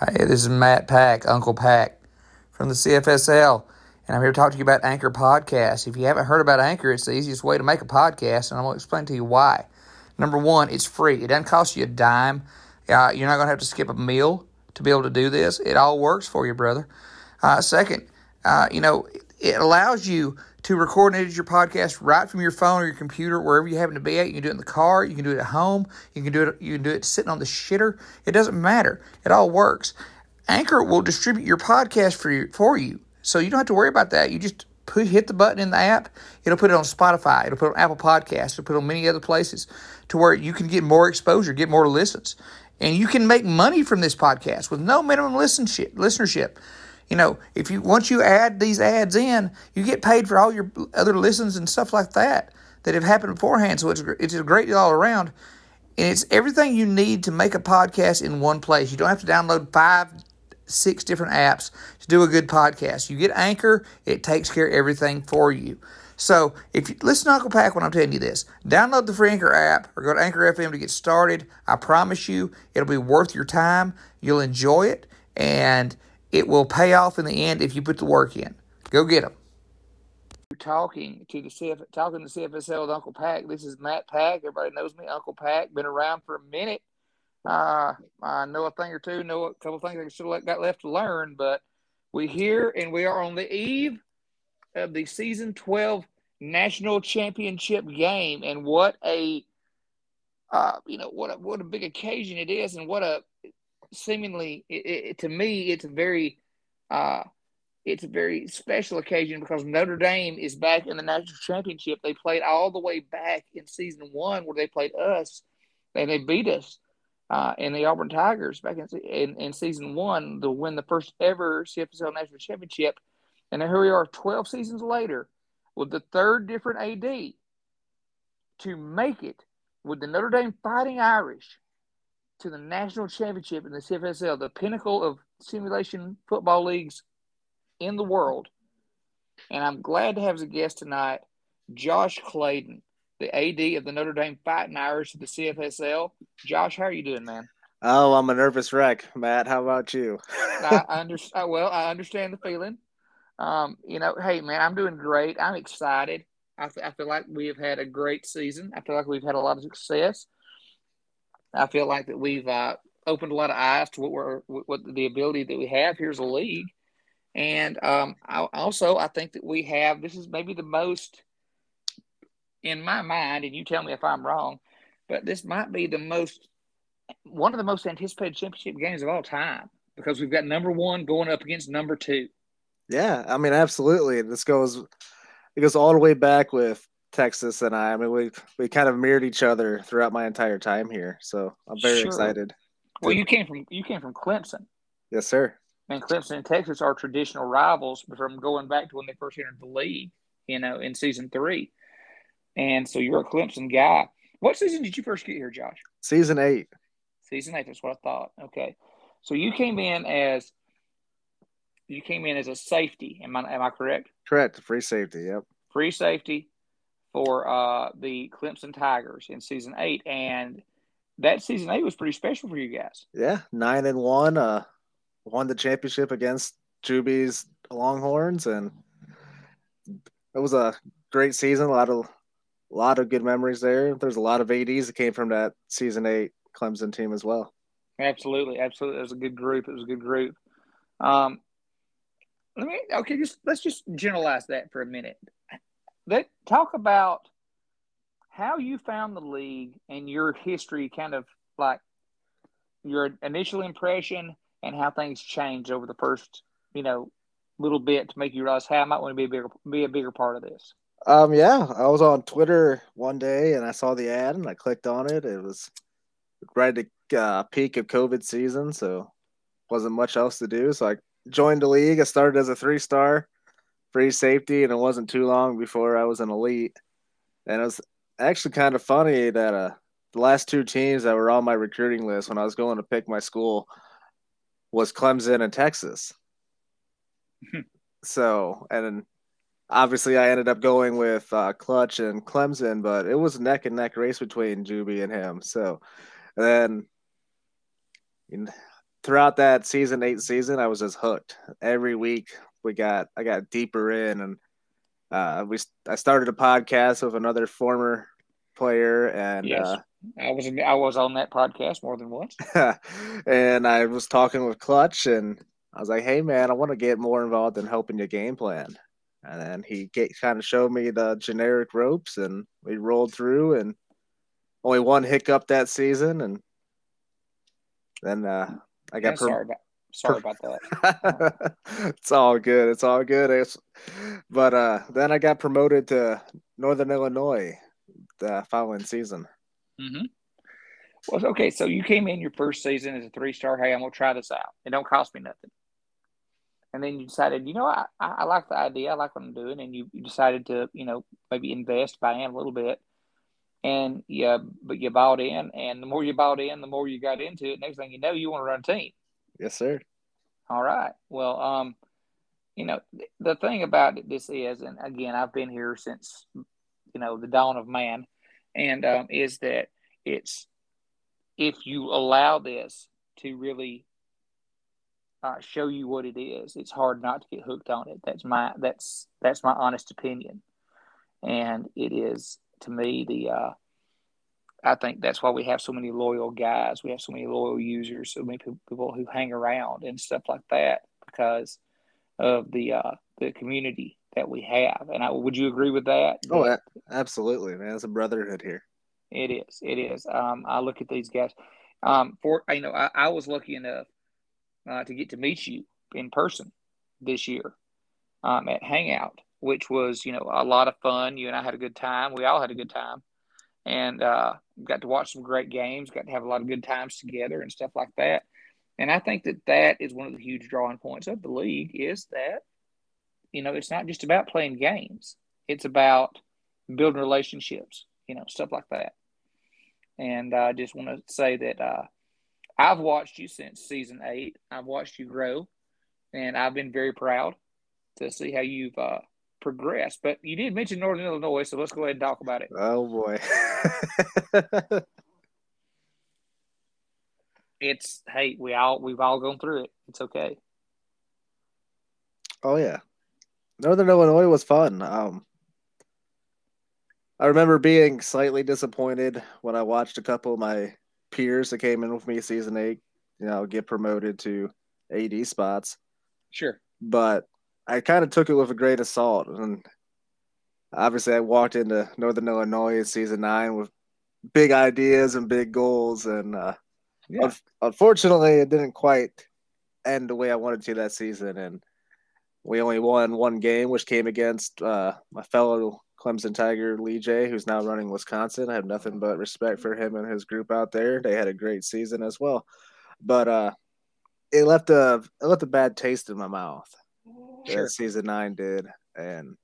Hey, this is Matt Pack, Uncle Pack from the CFSL, and I'm here to talk to you about Anchor Podcast. If you haven't heard about Anchor, it's the easiest way to make a podcast, and I'm going to explain to you why. Number one, it's free. It doesn't cost you a dime. Uh, you're not going to have to skip a meal to be able to do this. It all works for you, brother. Uh, second, uh, you know, it allows you to record and edit your podcast right from your phone or your computer, wherever you happen to be at. You can do it in the car, you can do it at home, you can do it you can do it sitting on the shitter. It doesn't matter. It all works. Anchor will distribute your podcast for you for you. So you don't have to worry about that. You just put hit the button in the app, it'll put it on Spotify, it'll put it on Apple Podcasts, it'll put it on many other places to where you can get more exposure, get more listens. And you can make money from this podcast with no minimum listenership listenership. You know, if you once you add these ads in, you get paid for all your other listens and stuff like that that have happened beforehand. So it's it's a great deal all around, and it's everything you need to make a podcast in one place. You don't have to download five, six different apps to do a good podcast. You get Anchor; it takes care of everything for you. So if you listen to Uncle Pack when I'm telling you this, download the free Anchor app or go to Anchor FM to get started. I promise you, it'll be worth your time. You'll enjoy it, and it will pay off in the end if you put the work in. Go get them. Talking to the CF, talking to CFSL with Uncle Pack. This is Matt Pack. Everybody knows me, Uncle Pack. Been around for a minute. Uh, I know a thing or two. Know a couple things I still got left to learn. But we here and we are on the eve of the season twelve national championship game, and what a uh, you know what a, what a big occasion it is, and what a seemingly it, it, to me it's a very uh, it's a very special occasion because Notre Dame is back in the national championship. They played all the way back in season one where they played us and they beat us uh, in the Auburn Tigers back in, in, in season one to win the first ever CFSL national championship. And here we are 12 seasons later with the third different AD to make it with the Notre Dame Fighting Irish to the national championship in the CFSL, the pinnacle of simulation football leagues in the world. And I'm glad to have as a guest tonight Josh Claydon, the AD of the Notre Dame Fighting Irish of the CFSL. Josh, how are you doing, man? Oh, I'm a nervous wreck, Matt. How about you? I understand. Uh, well, I understand the feeling. Um, you know, hey, man, I'm doing great. I'm excited. I, I feel like we have had a great season. I feel like we've had a lot of success. I feel like that we've uh, opened a lot of eyes to what we're what the ability that we have here's a league, and um, I, also I think that we have this is maybe the most in my mind, and you tell me if I'm wrong, but this might be the most one of the most anticipated championship games of all time because we've got number one going up against number two. Yeah, I mean, absolutely. This goes it goes all the way back with Texas and I. I mean, we we kind of mirrored each other throughout my entire time here, so I'm very sure. excited. Well, you came from you came from Clemson. Yes, sir. And Clemson and Texas are traditional rivals from going back to when they first entered the league. You know, in season three, and so you're a Clemson guy. What season did you first get here, Josh? Season eight. Season eight. That's what I thought. Okay, so you came in as you came in as a safety. Am I am I correct? Correct. Free safety. Yep. Free safety for uh, the Clemson Tigers in season eight, and that season eight was pretty special for you guys. Yeah, nine and one, uh, won the championship against Juby's Longhorns, and it was a great season. A lot of a lot of good memories there. There's a lot of ads that came from that season eight Clemson team as well. Absolutely, absolutely. It was a good group. It was a good group. Um, let me okay. Just let's just generalize that for a minute let talk about how you found the league and your history, kind of like your initial impression and how things changed over the first, you know, little bit to make you realize, hey, I might want to be a bigger be a bigger part of this. Um, yeah, I was on Twitter one day and I saw the ad and I clicked on it. It was right at the uh, peak of COVID season, so wasn't much else to do. So I joined the league. I started as a three star free safety, and it wasn't too long before I was an elite. And it was actually kind of funny that uh, the last two teams that were on my recruiting list when I was going to pick my school was Clemson and Texas. so, and obviously I ended up going with uh, Clutch and Clemson, but it was a neck and neck race between Juby and him. So, and then you know, throughout that season eight season, I was just hooked. Every week we got I got deeper in, and uh, we I started a podcast with another former player, and yes. uh, I was I was on that podcast more than once, and I was talking with Clutch, and I was like, "Hey man, I want to get more involved in helping your game plan." And then he get, kind of showed me the generic ropes, and we rolled through, and only one hiccup that season, and then uh, I got. Yeah, sorry about sorry about that. it's all good. It's all good. It's, but uh, then I got promoted to Northern Illinois the following season. Mm-hmm. Well, okay. So you came in your first season as a three star. Hey, I'm gonna try this out. It don't cost me nothing. And then you decided, you know, I, I like the idea. I like what I'm doing. And you, you decided to, you know, maybe invest, buy in a little bit. And yeah, but you bought in. And the more you bought in, the more you got into it. Next thing you know, you want to run a team. Yes, sir. All right. Well, um, you know, the thing about this is, and again, I've been here since, you know, the dawn of man, and um, is that it's if you allow this to really uh, show you what it is, it's hard not to get hooked on it. That's my that's that's my honest opinion, and it is to me the. Uh, I think that's why we have so many loyal guys. We have so many loyal users, so many people who hang around and stuff like that because of the uh, the community that we have. And I, would you agree with that? Oh, absolutely, man. It's a brotherhood here. It is. It is. Um, I look at these guys. Um, for you know, I, I was lucky enough uh, to get to meet you in person this year um, at Hangout, which was you know a lot of fun. You and I had a good time. We all had a good time, and uh, got to watch some great games. Got to have a lot of good times together and stuff like that. And I think that that is one of the huge drawing points of the league is that you know it's not just about playing games; it's about building relationships. You know, stuff like that. And I just want to say that uh, I've watched you since season eight. I've watched you grow, and I've been very proud to see how you've uh, progressed. But you did mention Northern Illinois, so let's go ahead and talk about it. Oh boy. it's hey, we all we've all gone through it. It's okay. Oh yeah. Northern Illinois was fun. Um I remember being slightly disappointed when I watched a couple of my peers that came in with me season eight, you know, get promoted to AD spots. Sure. But I kind of took it with a great assault. And obviously, I walked into Northern Illinois in season nine with big ideas and big goals. And uh, yeah. un- unfortunately, it didn't quite end the way I wanted to that season. And we only won one game, which came against uh, my fellow Clemson Tiger Lee J, who's now running Wisconsin. I have nothing but respect for him and his group out there. They had a great season as well, but uh, it left a it left a bad taste in my mouth. Sure. season nine did, and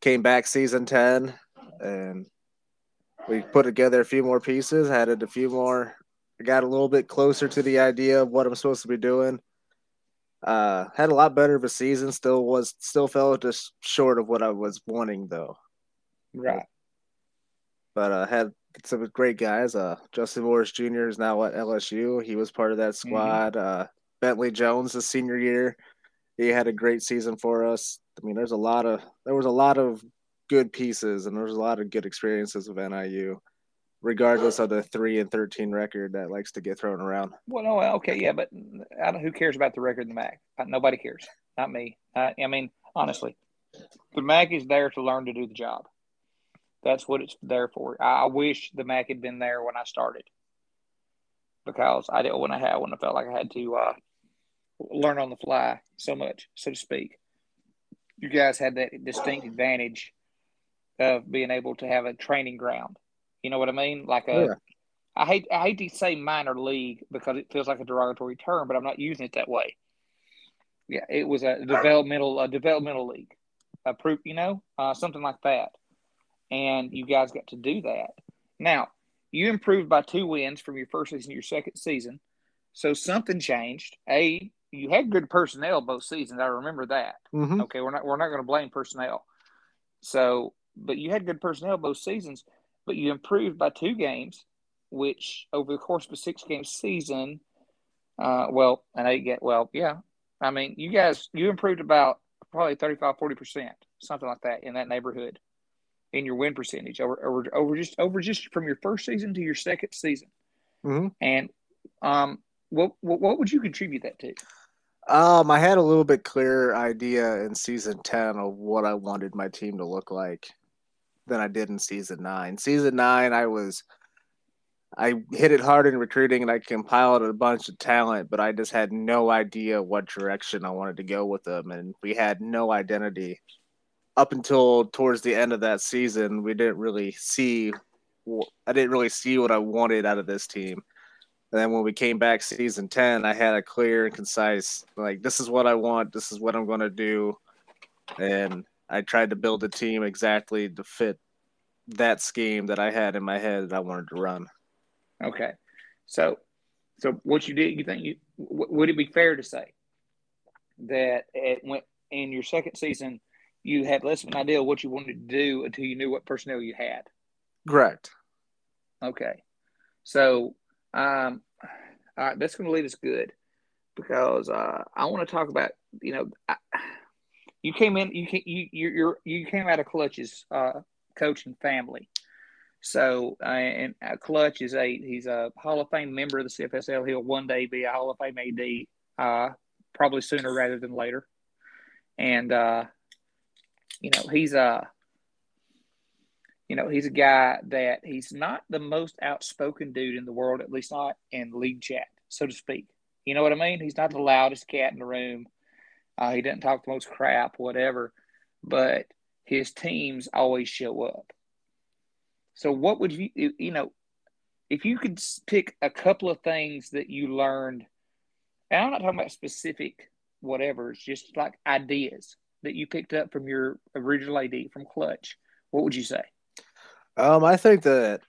came back season ten, and we put together a few more pieces, added a few more. I got a little bit closer to the idea of what I'm supposed to be doing. Uh, had a lot better of a season. Still was still fell just short of what I was wanting though. Right. But uh, had some great guys. Uh, Justin Morris Jr. is now at LSU. He was part of that mm-hmm. squad. Mm-hmm. Uh, Bentley Jones, the senior year, he had a great season for us. I mean, there's a lot of there was a lot of good pieces, and there was a lot of good experiences with NIU, regardless of the three and thirteen record that likes to get thrown around. Well, no, okay, yeah, but I don't, who cares about the record in the MAC? Nobody cares. Not me. Uh, I mean, honestly, the MAC is there to learn to do the job. That's what it's there for. I, wish the MAC had been there when I started because I didn't want to have when I felt like I had to uh, learn on the fly so much, so to speak. You guys had that distinct advantage of being able to have a training ground. You know what I mean? Like a, yeah. I hate I hate to say minor league because it feels like a derogatory term, but I'm not using it that way. Yeah, it was a developmental a developmental league, a proof, you know, uh, something like that and you guys got to do that. Now, you improved by two wins from your first season to your second season. So something changed. A, you had good personnel both seasons. I remember that. Mm-hmm. Okay, we're not we're not going to blame personnel. So, but you had good personnel both seasons, but you improved by two games, which over the course of a six game season, Uh, well, and I get well, yeah. I mean, you guys, you improved about probably 35, 40 percent, something like that, in that neighborhood, in your win percentage over over over just over just from your first season to your second season. Mm-hmm. And um, what, what what would you contribute that to? Um, I had a little bit clearer idea in season ten of what I wanted my team to look like than I did in season nine. Season nine, I was I hit it hard in recruiting and I compiled a bunch of talent, but I just had no idea what direction I wanted to go with them, and we had no identity up until towards the end of that season. We didn't really see. I didn't really see what I wanted out of this team. And then when we came back season 10, I had a clear and concise, like, this is what I want. This is what I'm going to do. And I tried to build a team exactly to fit that scheme that I had in my head that I wanted to run. Okay. So, so what you did, you think you, would it be fair to say that it went in your second season, you had less of an idea of what you wanted to do until you knew what personnel you had? Correct. Okay. So um, all right, that's going to lead us good because uh, I want to talk about you know I, you came in you you you you came out of Clutch's uh, coaching family. So uh, and uh, Clutch is a he's a Hall of Fame member of the CFSL. He'll one day be a Hall of Fame AD, uh, probably sooner rather than later. And uh, you know he's a you know, he's a guy that he's not the most outspoken dude in the world, at least not in league chat, so to speak. You know what I mean? He's not the loudest cat in the room. Uh, he doesn't talk the most crap, whatever, but his teams always show up. So, what would you, you know, if you could pick a couple of things that you learned, and I'm not talking about specific whatever, it's just like ideas that you picked up from your original AD from Clutch, what would you say? Um, I think that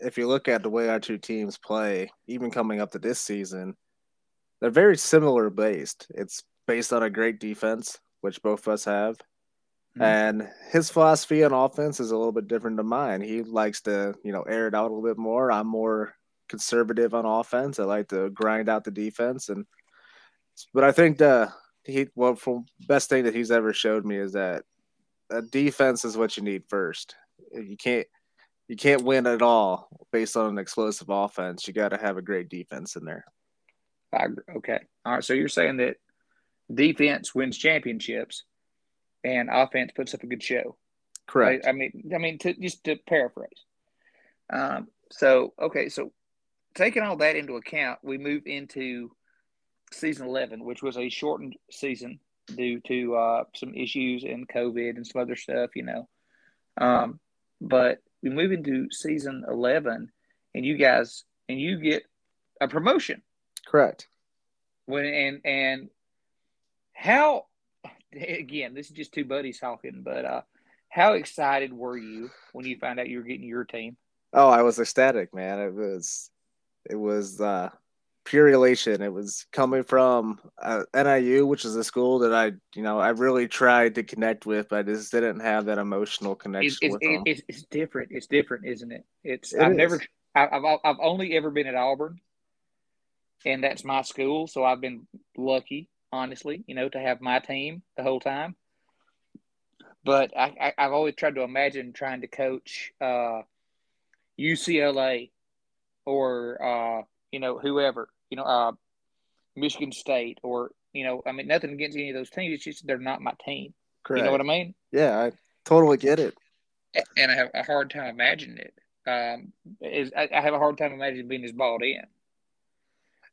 if you look at the way our two teams play, even coming up to this season, they're very similar based. It's based on a great defense, which both of us have. Mm-hmm. And his philosophy on offense is a little bit different than mine. He likes to, you know, air it out a little bit more. I'm more conservative on offense. I like to grind out the defense and but I think the he well from best thing that he's ever showed me is that a defense is what you need first. You can't you can't win at all based on an explosive offense. You got to have a great defense in there. I, Okay. All right. So you're saying that defense wins championships and offense puts up a good show. Correct. Right? I mean, I mean, to, just to paraphrase. Um, so, okay. So taking all that into account, we move into season 11, which was a shortened season due to uh, some issues and COVID and some other stuff, you know. Um, but we move into season 11 and you guys and you get a promotion. Correct. When and and how again this is just two buddies talking but uh how excited were you when you found out you were getting your team? Oh i was ecstatic man. It was it was uh pure elation. It was coming from uh, NIU, which is a school that I, you know, I really tried to connect with, but I just didn't have that emotional connection it's, with it's. It's, it's, different. It's different, isn't it? It's it I've is. never, I've I've only ever been at Auburn, and that's my school, so I've been lucky, honestly, you know, to have my team the whole time. But I, I have always tried to imagine trying to coach uh, UCLA or uh, you know whoever you know, uh, Michigan State or you know, I mean, nothing against any of those teams. It's just they're not my team. Correct. You know what I mean? Yeah, I totally get it. And I have a hard time imagining it. Um, is I, I have a hard time imagining being as balled in.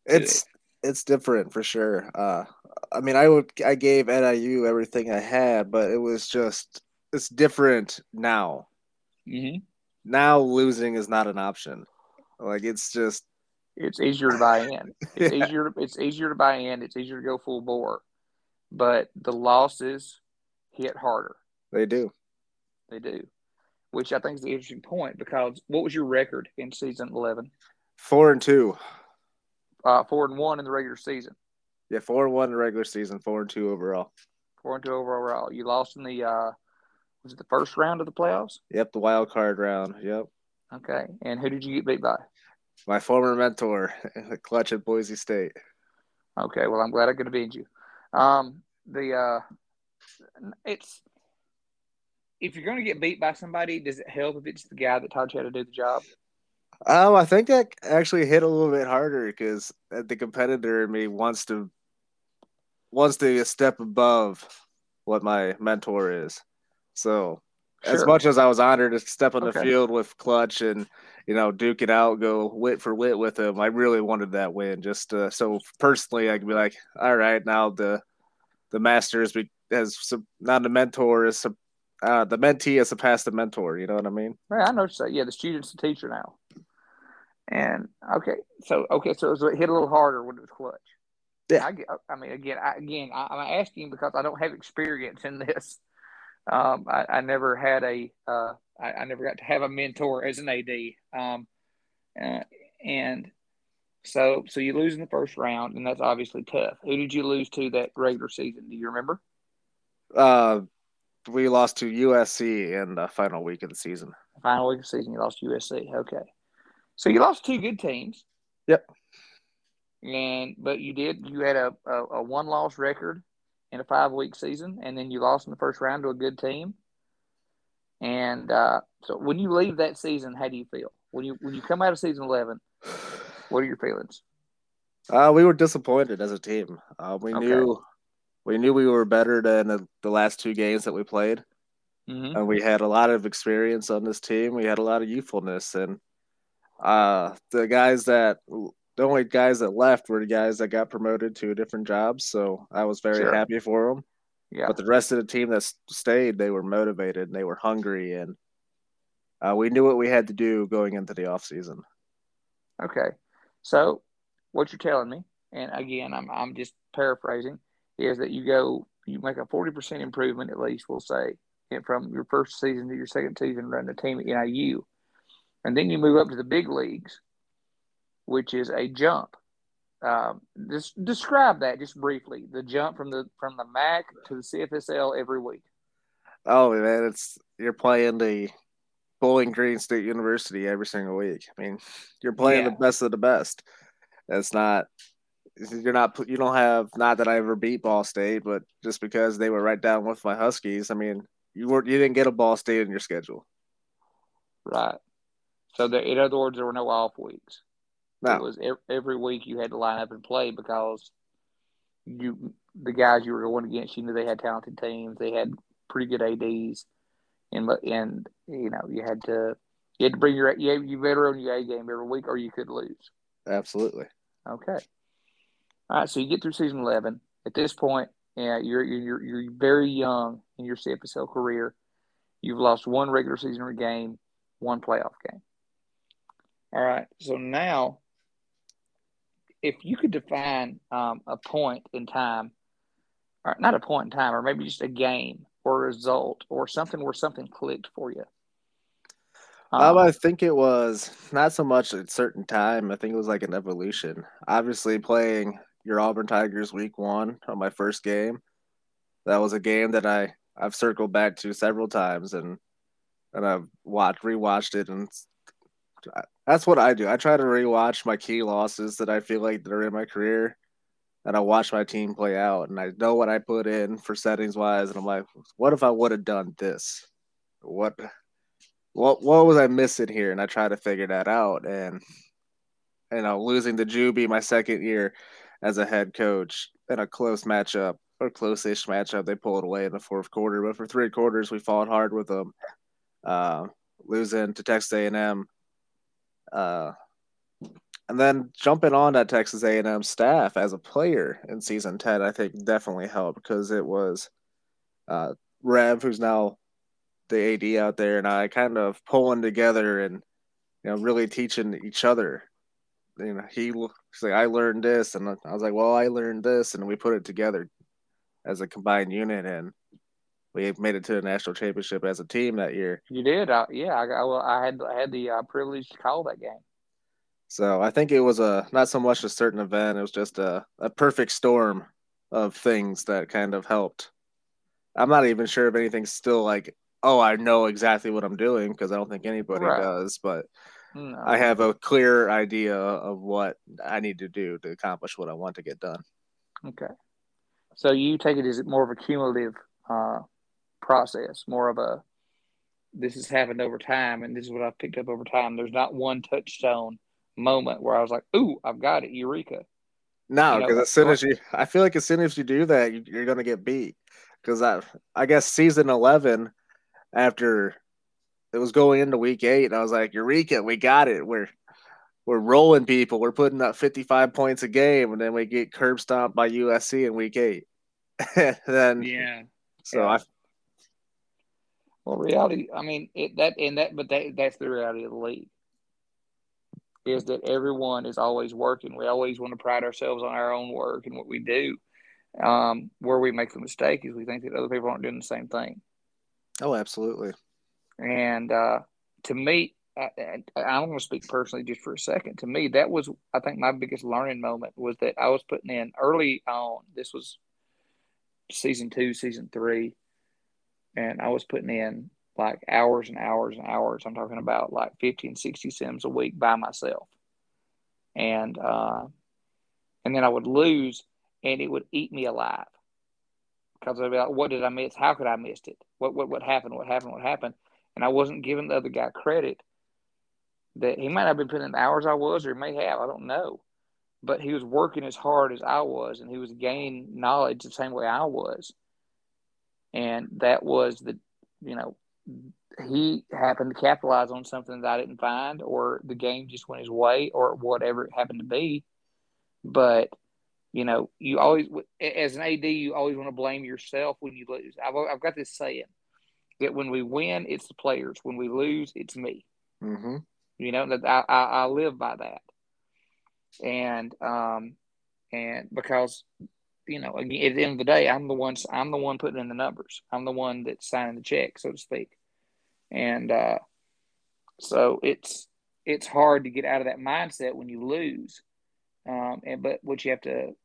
It's it's different for sure. Uh, I mean, I would I gave NIU everything I had, but it was just it's different now. Mm-hmm. Now losing is not an option. Like it's just it's easier to buy in. It's yeah. easier. It's easier to buy in. It's easier to go full bore, but the losses hit harder. They do. They do, which I think is the interesting point because what was your record in season eleven? Four and two. Uh, four and one in the regular season. Yeah, four and one in the regular season. Four and two overall. Four and two overall. You lost in the uh, was it the first round of the playoffs? Yep, the wild card round. Yep. Okay, and who did you get beat by? My former mentor, the clutch at Boise State. Okay, well, I'm glad I could avenge you. Um, the uh, it's if you're going to get beat by somebody, does it help if it's the guy that taught you how to do the job? Um, I think that actually hit a little bit harder because the competitor in me wants to wants to be a step above what my mentor is. So, sure. as much as I was honored to step on the field with Clutch and you know duke it out, go wit for wit with him, I really wanted that win. Just uh, so personally, I could be like, all right, now the the master has, has not a mentor is uh, the mentee has surpassed the mentor. You know what I mean? Right. I know. So yeah, the student's the teacher now. And okay, so okay, so it, was, it hit a little harder when it was clutch. Yeah. I, I mean, again, I, again, I, am asking because I don't have experience in this. Um, I, I never had a, uh, I, I, never got to have a mentor as an AD. Um, uh, and so, so you lose in the first round, and that's obviously tough. Who did you lose to that regular season? Do you remember? Uh, we lost to USC in the final week of the season. Final week of the season, you lost to USC. Okay, so you lost two good teams. Yep. And but you did. You had a a, a one loss record in a five week season, and then you lost in the first round to a good team. And uh, so, when you leave that season, how do you feel? When you when you come out of season eleven, what are your feelings? Uh, we were disappointed as a team. Uh, we okay. knew we knew we were better than the, the last two games that we played. Mm-hmm. And we had a lot of experience on this team. We had a lot of youthfulness, and uh, the guys that the only guys that left were the guys that got promoted to different jobs. So I was very sure. happy for them. Yeah. But the rest of the team that stayed, they were motivated and they were hungry, and uh, we knew what we had to do going into the off season. Okay, so what you're telling me, and again, I'm I'm just paraphrasing is that you go, you make a 40% improvement at least, we'll say, from your first season to your second season running the team at NIU. And then you move up to the big leagues, which is a jump. Um, just describe that just briefly. The jump from the from the MAC to the CFSL every week. Oh man, it's you're playing the Bowling Green State University every single week. I mean, you're playing yeah. the best of the best. That's not you're not you don't have not that I ever beat Ball State, but just because they were right down with my Huskies, I mean, you weren't you didn't get a Ball State in your schedule. Right. So there, in other words, there were no off weeks. No. It was every week you had to line up and play because you the guys you were going against, you knew they had talented teams, they had pretty good ads, and and you know you had to you had to bring your you, you better on your A game every week or you could lose. Absolutely. Okay. All right, so you get through season eleven. At this point, yeah, you're you're you're very young in your CFSL career. You've lost one regular season game, one playoff game. All right, so now, if you could define um, a point in time, or not a point in time, or maybe just a game or a result or something where something clicked for you. Um, um, I think it was not so much a certain time. I think it was like an evolution. Obviously, playing your Auburn Tigers week one on my first game. That was a game that I I've circled back to several times and and I've watched rewatched it and that's what I do. I try to rewatch my key losses that I feel like that are in my career and I watch my team play out and I know what I put in for settings wise and I'm like, what if I would have done this? What what what was I missing here? And I try to figure that out and you know, losing to Juby my second year, as a head coach in a close matchup or close-ish matchup. They pulled away in the fourth quarter, but for three quarters we fought hard with them. Uh, losing to Texas A&M, uh, and then jumping on that Texas A&M staff as a player in season ten, I think definitely helped because it was uh, Rev, who's now the AD out there, and I kind of pulling together and you know really teaching each other. You know, he was like, I learned this, and I was like, well, I learned this, and we put it together as a combined unit, and we made it to the national championship as a team that year. You did, uh, yeah. I, I, I had I had the uh, privilege to call that game. So I think it was a not so much a certain event; it was just a a perfect storm of things that kind of helped. I'm not even sure if anything's still like, oh, I know exactly what I'm doing because I don't think anybody right. does, but no. I have a clear idea of what I need to do to accomplish what I want to get done. Okay. So you take it as more of a cumulative uh, process, more of a this has happened over time, and this is what I've picked up over time. There's not one touchstone moment where I was like, "Ooh, I've got it, eureka." No, because you know, as soon as you, I feel like as soon as you do that, you're going to get beat. Because I, I guess season eleven, after it was going into week eight, and I was like, "Eureka, we got it. We're we're rolling people. We're putting up 55 points a game, and then we get curb stomped by USC in week eight. then yeah, so yeah. I. Well, reality. I mean, it, that and that, but that that's the reality of the league. Is that everyone is always working. We always want to pride ourselves on our own work and what we do. Um, where we make the mistake is we think that other people aren't doing the same thing. Oh, absolutely. And uh, to me, I, I, I want to speak personally just for a second. To me, that was, I think, my biggest learning moment was that I was putting in early on. This was season two, season three, and I was putting in like hours and hours and hours. I'm talking about like 50 and 60 sims a week by myself. And, uh, and then I would lose and it would eat me alive because I'd be like, what did I miss? How could I missed it? What, what, what happened? What happened? What happened? And I wasn't giving the other guy credit that he might have been putting in hours I was, or he may have, I don't know. But he was working as hard as I was, and he was gaining knowledge the same way I was. And that was the, you know, he happened to capitalize on something that I didn't find, or the game just went his way, or whatever it happened to be. But you know, you always, as an AD, you always want to blame yourself when you lose. I've, I've got this saying that when we win, it's the players. When we lose, it's me. Mm-hmm. You know that I, I, I live by that, and um, and because you know at the end of the day, I'm the one I'm the one putting in the numbers. I'm the one that's signing the check, so to speak, and uh, so it's it's hard to get out of that mindset when you lose. Um, and but what you have to,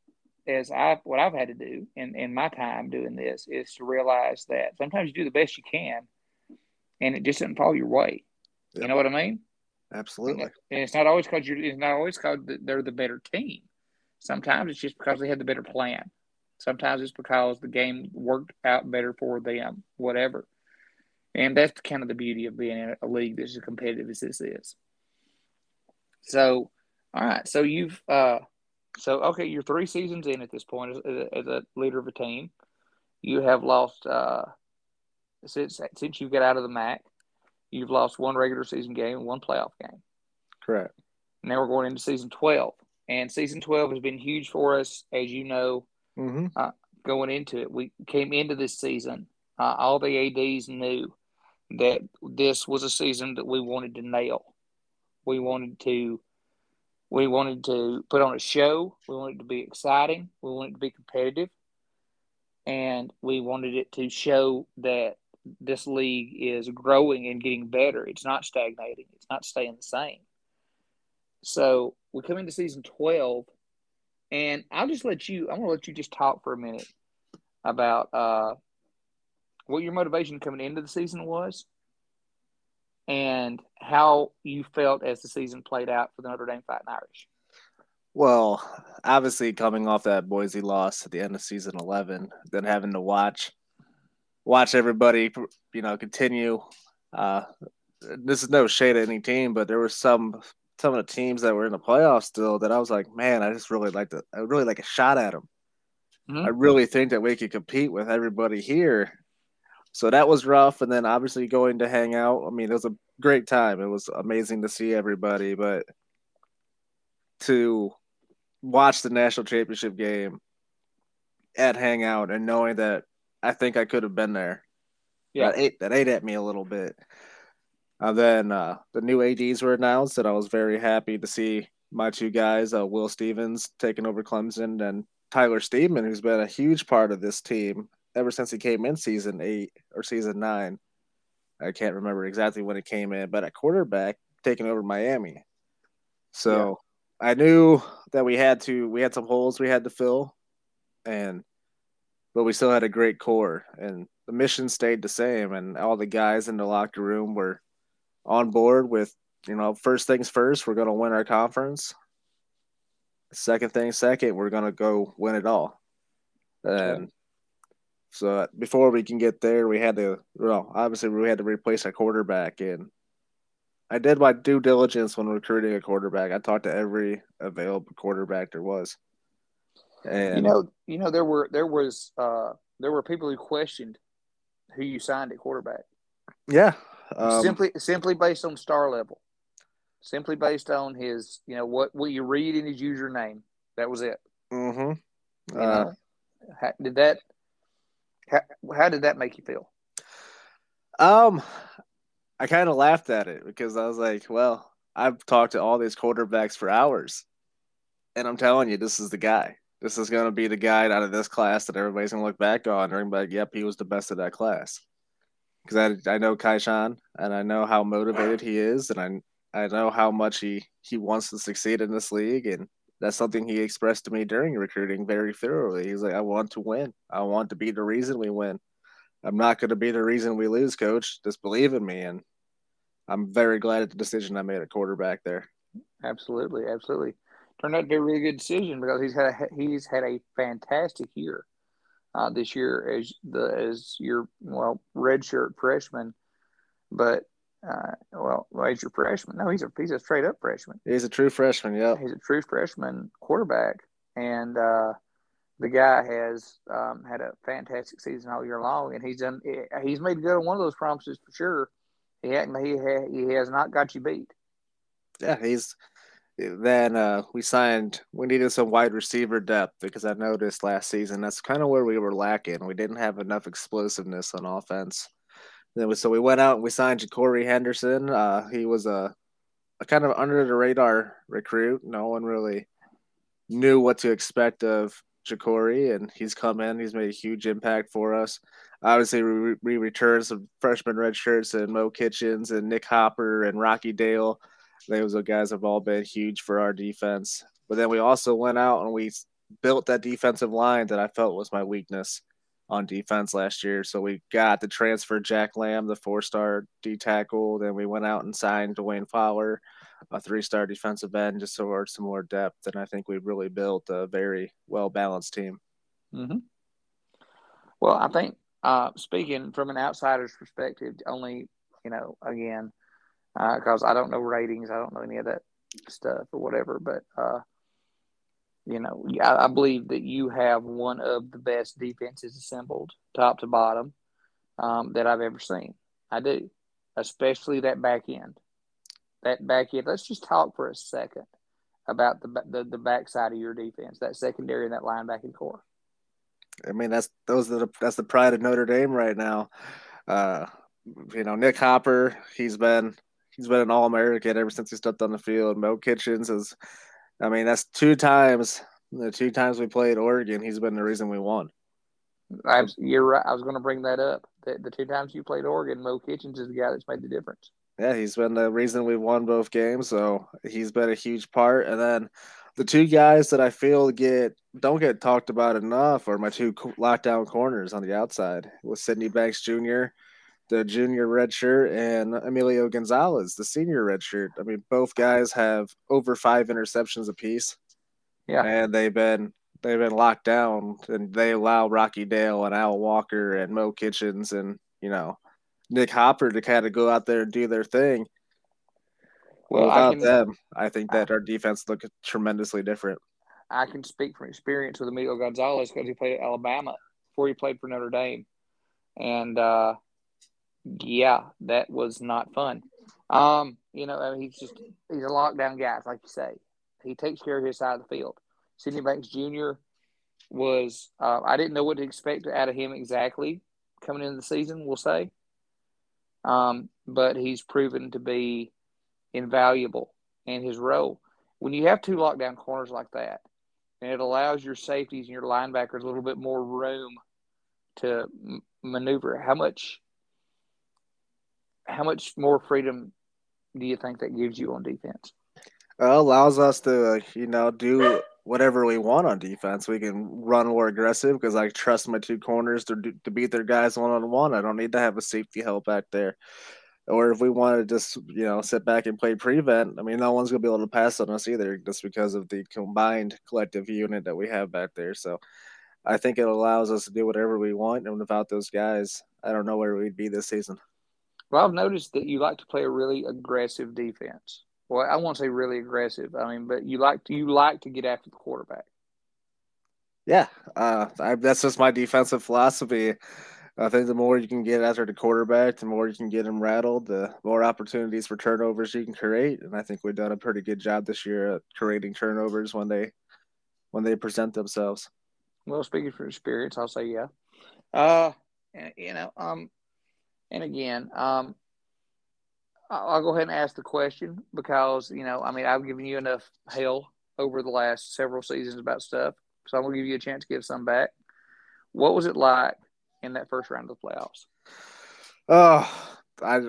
as I what I've had to do in in my time doing this is to realize that sometimes you do the best you can, and it just doesn't fall your way. Yep. You know what I mean? Absolutely. And it's not always because you're. It's not always because they're the better team. Sometimes it's just because they had the better plan. Sometimes it's because the game worked out better for them. Whatever. And that's kind of the beauty of being in a league that's as competitive as this is. So, all right. So you've, uh, so okay, you're three seasons in at this point as, as a leader of a team. You have lost uh, since since you got out of the MAC. You've lost one regular season game and one playoff game. Correct. Now we're going into season 12. And season 12 has been huge for us, as you know, mm-hmm. uh, going into it. We came into this season, uh, all the ADs knew that this was a season that we wanted to nail. We wanted to. We wanted to put on a show. We wanted it to be exciting. We wanted it to be competitive. And we wanted it to show that this league is growing and getting better. It's not stagnating. It's not staying the same. So we come into season twelve, and I'll just let you. I'm going to let you just talk for a minute about uh, what your motivation coming into the season was, and how you felt as the season played out for the Notre Dame Fighting Irish. Well, obviously, coming off that Boise loss at the end of season 11, then having to watch watch everybody, you know, continue. Uh, this is no shade at any team, but there were some some of the teams that were in the playoffs still that I was like, man, I just really like to, I really like a shot at them. Mm-hmm. I really think that we could compete with everybody here. So that was rough, and then obviously going to hang out. I mean, it was a great time. It was amazing to see everybody, but to watch the national championship game at Hangout and knowing that I think I could have been there. Yeah, that ate that ate at me a little bit. And then uh, the new ads were announced, and I was very happy to see my two guys, uh, Will Stevens taking over Clemson, and Tyler Steedman, who's been a huge part of this team ever since he came in season eight or season nine. I can't remember exactly when he came in, but at quarterback, taking over Miami. So yeah. I knew that we had to we had some holes we had to fill, and but we still had a great core and the mission stayed the same and all the guys in the locker room were on board with you know first things first we're going to win our conference second thing second we're going to go win it all and so before we can get there, we had to well, obviously we had to replace our quarterback, and I did my due diligence when recruiting a quarterback. I talked to every available quarterback there was. And you know, you know, there were there was uh, there were people who questioned who you signed at quarterback. Yeah, um, simply simply based on star level, simply based on his you know what what you read in his username. That was it. Mm-hmm. Uh, know, how, did that? How, how did that make you feel? Um, I kind of laughed at it because I was like, well, I've talked to all these quarterbacks for hours, and I'm telling you, this is the guy. This is going to be the guy out of this class that everybody's going to look back on and be like, yep, he was the best of that class. Because I, I know Kai-Shon and I know how motivated he is, and I I know how much he he wants to succeed in this league, and that's something he expressed to me during recruiting very thoroughly. He's like, I want to win. I want to be the reason we win. I'm not going to be the reason we lose, coach. Just believe in me. And I'm very glad at the decision I made at quarterback there. Absolutely. Absolutely. Turned out to be a really good decision because he's had a, he's had a fantastic year uh, this year as the as your well redshirt freshman, but uh, well, as your freshman. No, he's a he's a straight up freshman. He's a true freshman. Yeah, he's a true freshman quarterback, and uh, the guy has um, had a fantastic season all year long, and he's done. He's made good on one of those promises for sure. He hadn't. He he has not got you beat. Yeah, he's. Then uh, we signed. We needed some wide receiver depth because I noticed last season that's kind of where we were lacking. We didn't have enough explosiveness on offense. Then so we went out and we signed Ja'Cory Henderson. Uh, he was a, a kind of under the radar recruit. No one really knew what to expect of Ja'Cory, and he's come in. He's made a huge impact for us. Obviously, we, we returned some freshman red shirts and Mo Kitchens and Nick Hopper and Rocky Dale. Those guys have all been huge for our defense. But then we also went out and we built that defensive line that I felt was my weakness on defense last year. So we got the transfer Jack Lamb, the four star D tackle. Then we went out and signed Dwayne Fowler a three star defensive end just so we're some more depth. And I think we've really built a very well balanced team. Mm-hmm. Well, I think uh, speaking from an outsider's perspective, only, you know, again, because uh, I don't know ratings, I don't know any of that stuff or whatever, but, uh, you know, I, I believe that you have one of the best defenses assembled, top to bottom, um, that I've ever seen. I do, especially that back end that back end. Let's just talk for a second about the the, the backside of your defense, that secondary and that linebacking corps. I mean, that's those are the that's the pride of Notre Dame right now. Uh, you know, Nick Hopper, he's been he's been an All American ever since he stepped on the field. Mo Kitchens is, I mean, that's two times the two times we played Oregon. He's been the reason we won. I, you're right. I was going to bring that up. The, the two times you played Oregon, Mo Kitchens is the guy that's made the difference yeah, he's been the reason we won both games. So he's been a huge part. And then the two guys that I feel get don't get talked about enough are my two lockdown corners on the outside with Sydney Banks Jr., the junior red shirt, and Emilio Gonzalez, the senior red shirt. I mean, both guys have over five interceptions apiece. Yeah, and they've been they've been locked down, and they allow Rocky Dale and Al Walker and Mo Kitchens and you know Nick Hopper to kind of go out there and do their thing. Well, without I can, them, I think that our defense looked tremendously different. I can speak from experience with Emilio Gonzalez because he played at Alabama before he played for Notre Dame, and uh, yeah, that was not fun. Um, you know, I mean, he's just he's a lockdown guy, like you say. He takes care of his side of the field. Sidney Banks Jr. was uh, I didn't know what to expect out of him exactly coming into the season. We'll say, um, but he's proven to be invaluable in his role. When you have two lockdown corners like that, and it allows your safeties and your linebackers a little bit more room to m- maneuver, how much how much more freedom do you think that gives you on defense? Allows us to, you know, do whatever we want on defense. We can run more aggressive because I trust my two corners to to beat their guys one on one. I don't need to have a safety help back there. Or if we want to just you know sit back and play prevent, I mean, no one's gonna be able to pass on us either, just because of the combined collective unit that we have back there. So I think it allows us to do whatever we want, and without those guys, I don't know where we'd be this season. Well, I've noticed that you like to play a really aggressive defense. Well, I won't say really aggressive. I mean, but you like to you like to get after the quarterback. Yeah, uh, I, that's just my defensive philosophy. I think the more you can get after the quarterback, the more you can get him rattled, the more opportunities for turnovers you can create. And I think we've done a pretty good job this year at creating turnovers when they when they present themselves. Well, speaking from experience, I'll say yeah. Uh, you know, um, and again, um, I'll go ahead and ask the question because you know, I mean, I've given you enough hell over the last several seasons about stuff, so I'm gonna give you a chance to give some back. What was it like in that first round of the playoffs? Oh, I,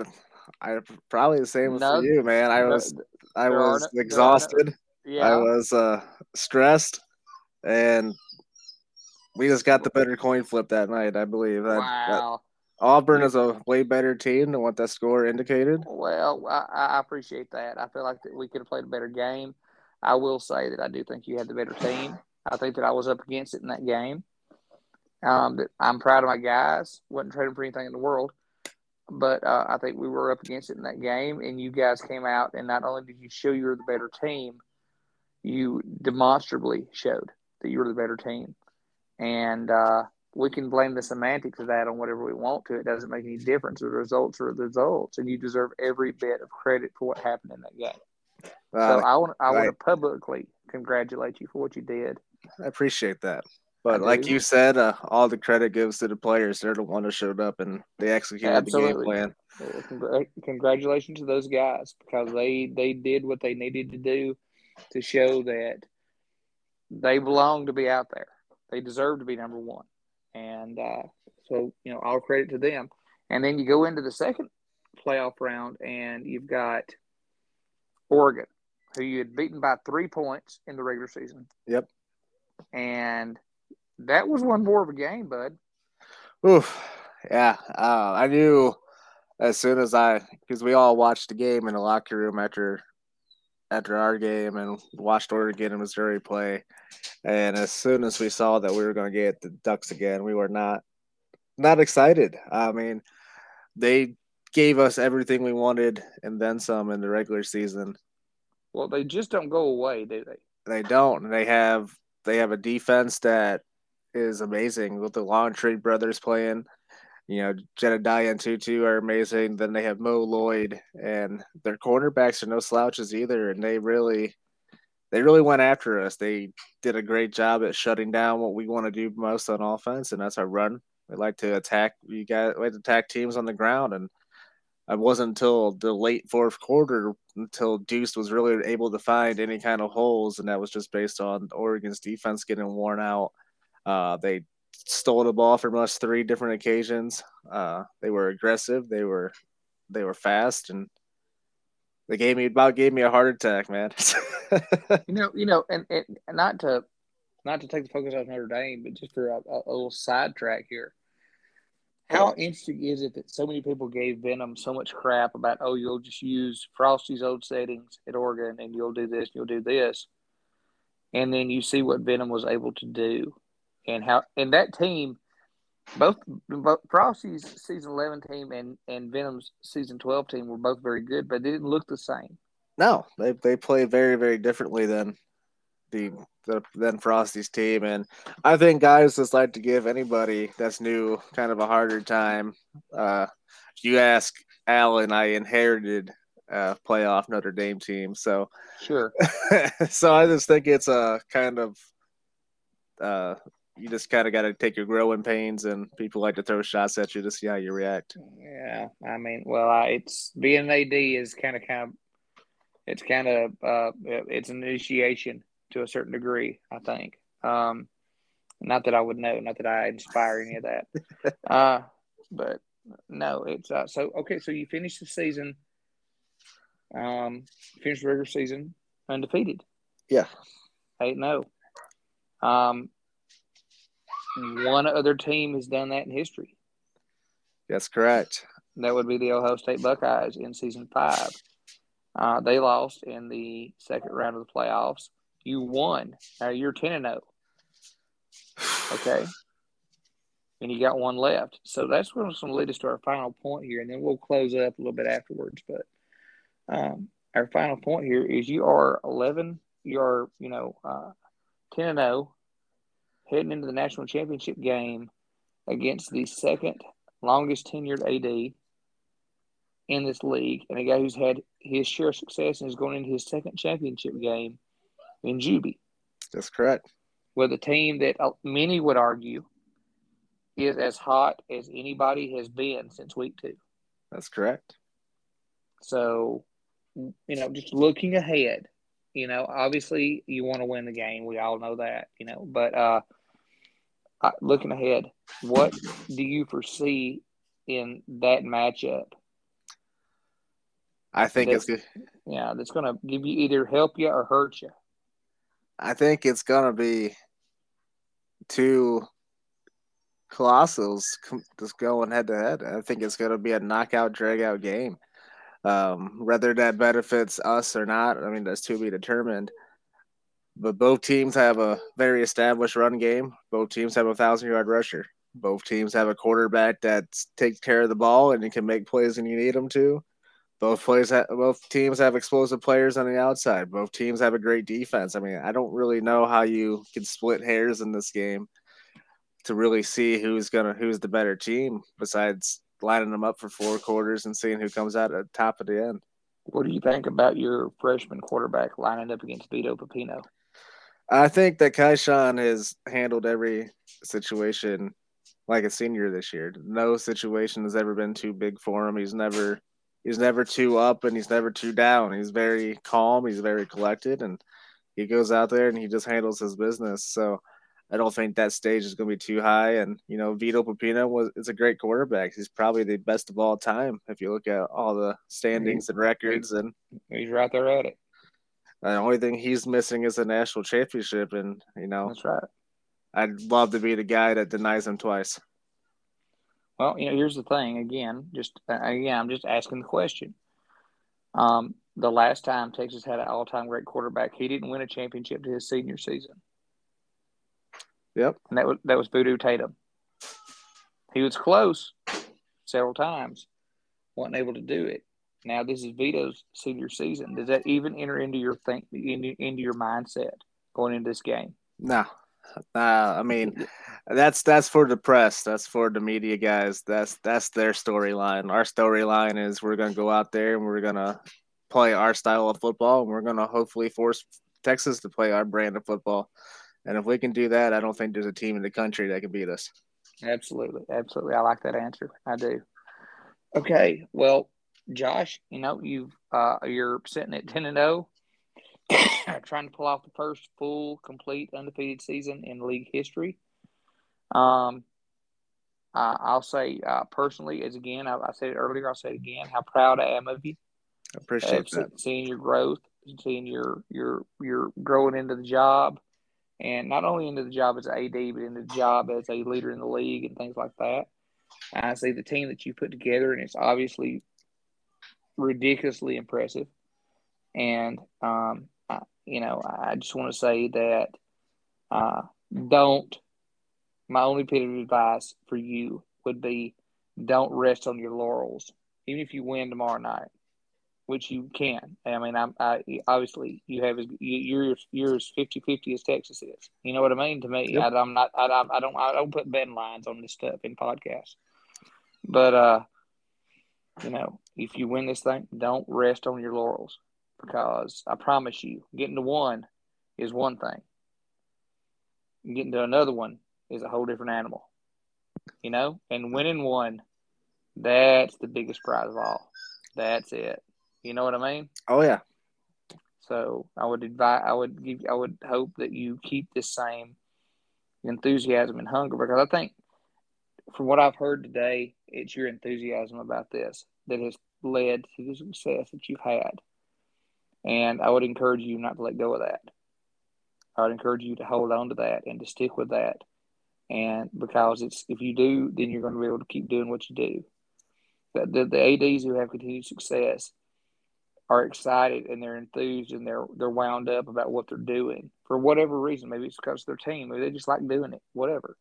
I probably the same no, for you, man. I was, I was no, exhausted. Yeah. I was uh, stressed, and we just got the better coin flip that night. I believe. Wow. Auburn is a way better team than what that score indicated. Well, I, I appreciate that. I feel like that we could have played a better game. I will say that I do think you had the better team. I think that I was up against it in that game. Um, that I'm proud of my guys. wasn't trading for anything in the world, but uh, I think we were up against it in that game, and you guys came out and not only did you show you were the better team, you demonstrably showed that you were the better team, and uh, we can blame the semantics of that on whatever we want to. It doesn't make any difference. The results are the results, and you deserve every bit of credit for what happened in that game. Uh, so I want I right. want to publicly congratulate you for what you did. I appreciate that. But like you said, uh, all the credit goes to the players. They're the one who showed up and they executed Absolutely. the game plan. Well, congr- congratulations to those guys because they they did what they needed to do to show that they belong to be out there. They deserve to be number one, and uh, so you know all credit to them. And then you go into the second playoff round, and you've got Oregon, who you had beaten by three points in the regular season. Yep. And that was one more of a game, bud. Oof. Yeah. Uh, I knew as soon as I, because we all watched the game in the locker room after after our game and watched Oregon and Missouri play. And as soon as we saw that we were going to get the Ducks again, we were not not excited. I mean, they gave us everything we wanted and then some in the regular season. Well, they just don't go away, do they? They don't. They have they have a defense that is amazing with the Longstreet brothers playing. You know, Jedediah and Tutu are amazing. Then they have Mo Lloyd, and their cornerbacks are no slouches either. And they really, they really went after us. They did a great job at shutting down what we want to do most on offense, and that's our run. We like to attack. You got we like to attack teams on the ground, and it wasn't until the late fourth quarter until Deuce was really able to find any kind of holes, and that was just based on Oregon's defense getting worn out uh, they stole the ball from us three different occasions. Uh, they were aggressive. They were they were fast, and they gave me about gave me a heart attack, man. you know, you know, and, and not to not to take the focus off Notre Dame, but just for a, a, a little sidetrack here. How interesting is it that so many people gave Venom so much crap about, oh, you'll just use Frosty's old settings at Oregon and you'll do this, you'll do this. And then you see what Venom was able to do and how and that team, both, both Frosty's season eleven team and and Venom's season twelve team were both very good, but they didn't look the same. No, they they play very very differently than the, the than Frosty's team, and I think guys just like to give anybody that's new kind of a harder time. Uh, if you ask Alan, I inherited uh, playoff Notre Dame team. So sure. so I just think it's a kind of uh, you just kind of got to take your growing pains, and people like to throw shots at you to see how you react. Yeah, I mean, well, I, it's being an AD is kind of kind of it's kind of uh, it's an initiation to a certain degree. I think. Um, not that I would know, not that I inspire any of that. uh, but no, it's uh, so okay. So you finished the season, um, finished the regular season undefeated. Yeah, eight no. Oh. Um, one other team has done that in history. That's correct. That would be the Ohio State Buckeyes in season five. Uh, they lost in the second round of the playoffs. You won. Now you're ten and zero. Oh. Okay. And you got one left. So that's what's going to lead us to our final point here, and then we'll close up a little bit afterwards. But um, our final point here is you are 11, you are, you know, uh, 10 and 0, heading into the national championship game against the second longest tenured AD in this league, and a guy who's had his share of success and is going into his second championship game in Juby. That's correct. With a team that uh, many would argue is as hot as anybody has been since week two. That's correct. So, you know, just looking ahead, you know, obviously you want to win the game. We all know that, you know, but uh, looking ahead, what do you foresee in that matchup? I think it's good. Yeah, that's going to give you either help you or hurt you. I think it's going to be two Colossals just going head to head. I think it's going to be a knockout, drag out game. Um, whether that benefits us or not, I mean, that's to be determined. But both teams have a very established run game. Both teams have a thousand yard rusher. Both teams have a quarterback that takes care of the ball and can make plays when you need them to. Both have, both teams have explosive players on the outside. Both teams have a great defense. I mean, I don't really know how you can split hairs in this game to really see who's gonna who's the better team besides lining them up for four quarters and seeing who comes out at the top of the end. What do you think about your freshman quarterback lining up against Vito Pepino? I think that Kyshawn has handled every situation like a senior this year. No situation has ever been too big for him. He's never he's never too up and he's never too down. He's very calm, he's very collected and he goes out there and he just handles his business. So I don't think that stage is going to be too high. And you know, Vito Pepino was is a great quarterback. He's probably the best of all time if you look at all the standings and records. And he's right there at it. The only thing he's missing is a national championship, and you know, that's right. I'd love to be the guy that denies him twice. Well, you know, here's the thing. Again, just again, I'm just asking the question. Um, the last time Texas had an all-time great quarterback, he didn't win a championship to his senior season. Yep. And that was that was Voodoo Tatum. He was close several times, wasn't able to do it. Now this is Vito's senior season. Does that even enter into your think into, into your mindset going into this game? No. Uh, I mean, that's that's for the press. That's for the media guys. That's that's their storyline. Our storyline is we're gonna go out there and we're gonna play our style of football, and we're gonna hopefully force Texas to play our brand of football. And if we can do that, I don't think there's a team in the country that can beat us. Absolutely. Absolutely. I like that answer. I do. Okay. Well, Josh, you know, you've uh, you're sitting at 10 and 0, trying to pull off the first full, complete, undefeated season in league history. Um, uh, I'll say uh, personally, as again, I, I, said it earlier, I'll say it again, how proud I am of you. I appreciate uh, that. Seeing your growth, seeing your your your growing into the job, and not only into the job as AD, but into the job as a leader in the league and things like that. I see the team that you put together, and it's obviously ridiculously impressive. And um, I, you know, I just want to say that uh, don't. My only bit of advice for you would be don't rest on your laurels, even if you win tomorrow night which you can. I mean, I'm I, obviously you have you're yours 50-50 as Texas is. You know what I mean? To me, yep. I, am not. I, I don't. I don't put betting lines on this stuff in podcasts. But uh, you know, if you win this thing, don't rest on your laurels because I promise you, getting to one is one thing. Getting to another one is a whole different animal. You know, and winning one, that's the biggest prize of all. That's it. You know what I mean? Oh yeah. So I would advise, I would give, I would hope that you keep this same enthusiasm and hunger because I think, from what I've heard today, it's your enthusiasm about this that has led to the success that you've had. And I would encourage you not to let go of that. I would encourage you to hold on to that and to stick with that. And because it's if you do, then you're going to be able to keep doing what you do. The, the, the ADs who have continued success are excited and they're enthused and they're they're wound up about what they're doing for whatever reason. Maybe it's because their team. Maybe they just like doing it. Whatever.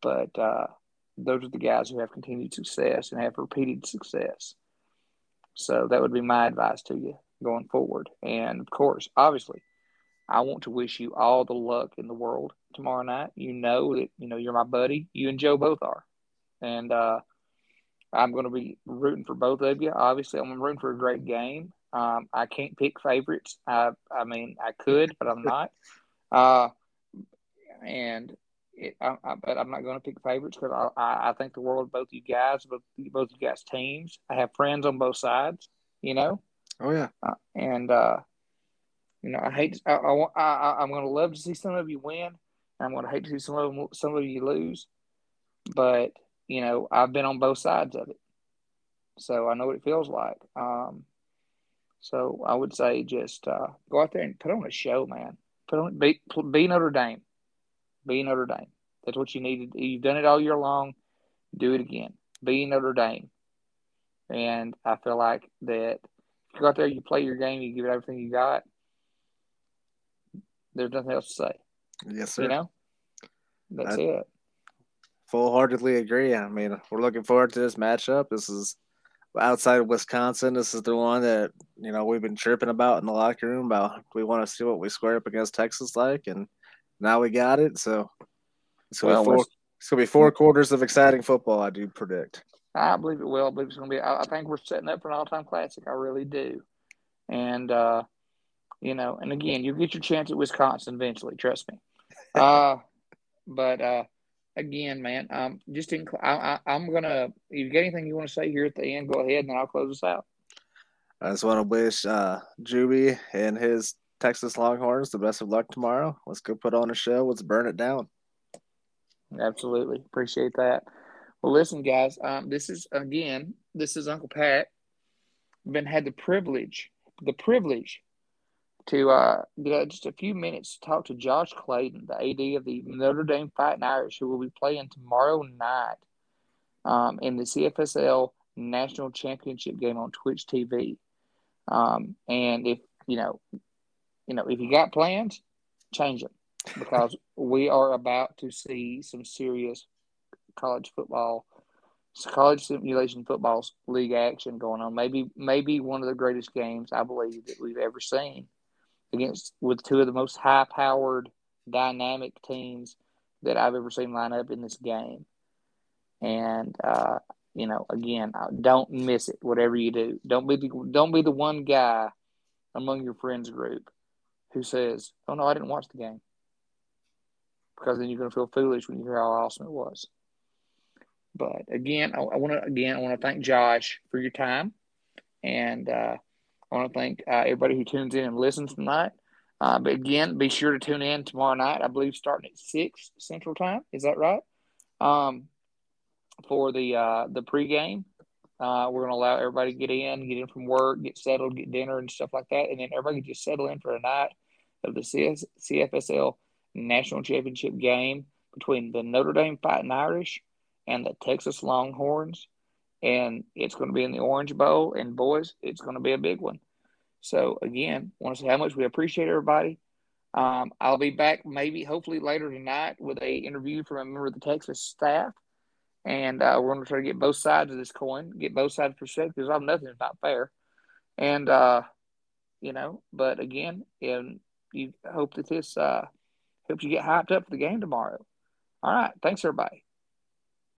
But uh, those are the guys who have continued success and have repeated success. So that would be my advice to you going forward. And of course, obviously, I want to wish you all the luck in the world tomorrow night. You know that you know you're my buddy. You and Joe both are, and uh, I'm going to be rooting for both of you. Obviously, I'm rooting for a great game. Um, I can't pick favorites. I, I mean, I could, but I'm not. Uh, and it, I, I, but I'm not going to pick favorites because I, I, think the world of both you guys, both both you guys teams. I have friends on both sides. You know. Oh yeah. Uh, and uh, you know, I hate. I, I, I I'm going to love to see some of you win. I'm going to hate to see some of them, some of you lose. But you know, I've been on both sides of it, so I know what it feels like. Um, so I would say just uh, go out there and put on a show, man. Put on be, be Notre Dame, be Notre Dame. That's what you need needed. You've done it all year long. Do it again. Be Notre Dame. And I feel like that if you go out there, you play your game, you give it everything you got. There's nothing else to say. Yes, sir. You know, that's I, it full heartedly agree. I mean, we're looking forward to this matchup. This is outside of Wisconsin. This is the one that you know we've been chirping about in the locker room about we want to see what we square up against Texas like, and now we got it. So it's gonna, well, be, four, it's gonna be four quarters of exciting football. I do predict. I believe it will. I believe it's gonna be. I, I think we're setting up for an all-time classic. I really do. And uh, you know, and again, you'll get your chance at Wisconsin eventually. Trust me. Uh, but uh, again, man, um, just in, I, I, am gonna. If you got anything you want to say here at the end, go ahead, and then I'll close us out. I just want to wish uh, Juby and his Texas Longhorns the best of luck tomorrow. Let's go put on a show. Let's burn it down. Absolutely, appreciate that. Well, listen, guys. Um, this is again. This is Uncle Pack. Been had the privilege, the privilege to uh, get just a few minutes to talk to Josh Claydon, the AD of the Notre Dame Fighting Irish, who will be playing tomorrow night um, in the CFSL National Championship game on Twitch TV. Um, and if you know, you know, if you got plans, change them because we are about to see some serious college football, college simulation football league action going on. Maybe, maybe one of the greatest games I believe that we've ever seen against with two of the most high powered dynamic teams that I've ever seen line up in this game. And uh, you know, again, don't miss it. Whatever you do, don't be the, don't be the one guy among your friends group who says, "Oh no, I didn't watch the game," because then you're going to feel foolish when you hear how awesome it was. But again, I, I want to again I want to thank Josh for your time, and uh, I want to thank uh, everybody who tunes in and listens tonight. Uh, but again, be sure to tune in tomorrow night. I believe starting at six Central Time. Is that right? Um, for the uh, the pregame, uh, we're going to allow everybody to get in, get in from work, get settled, get dinner and stuff like that, and then everybody can just settle in for a night of the CS, CFSL National Championship game between the Notre Dame Fighting Irish and the Texas Longhorns and it's going to be in the Orange Bowl. And boys, it's going to be a big one. So again, want to say how much we appreciate everybody. Um, I'll be back maybe hopefully later tonight with a interview from a member of the Texas staff, and uh, we're going to try to get both sides of this coin, get both sides perspectives. I'm nothing not fair, and uh, you know. But again, and you hope that this uh, helps you get hyped up for the game tomorrow. All right, thanks everybody.